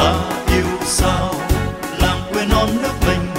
ta yêu sao? Làm quên non nước mình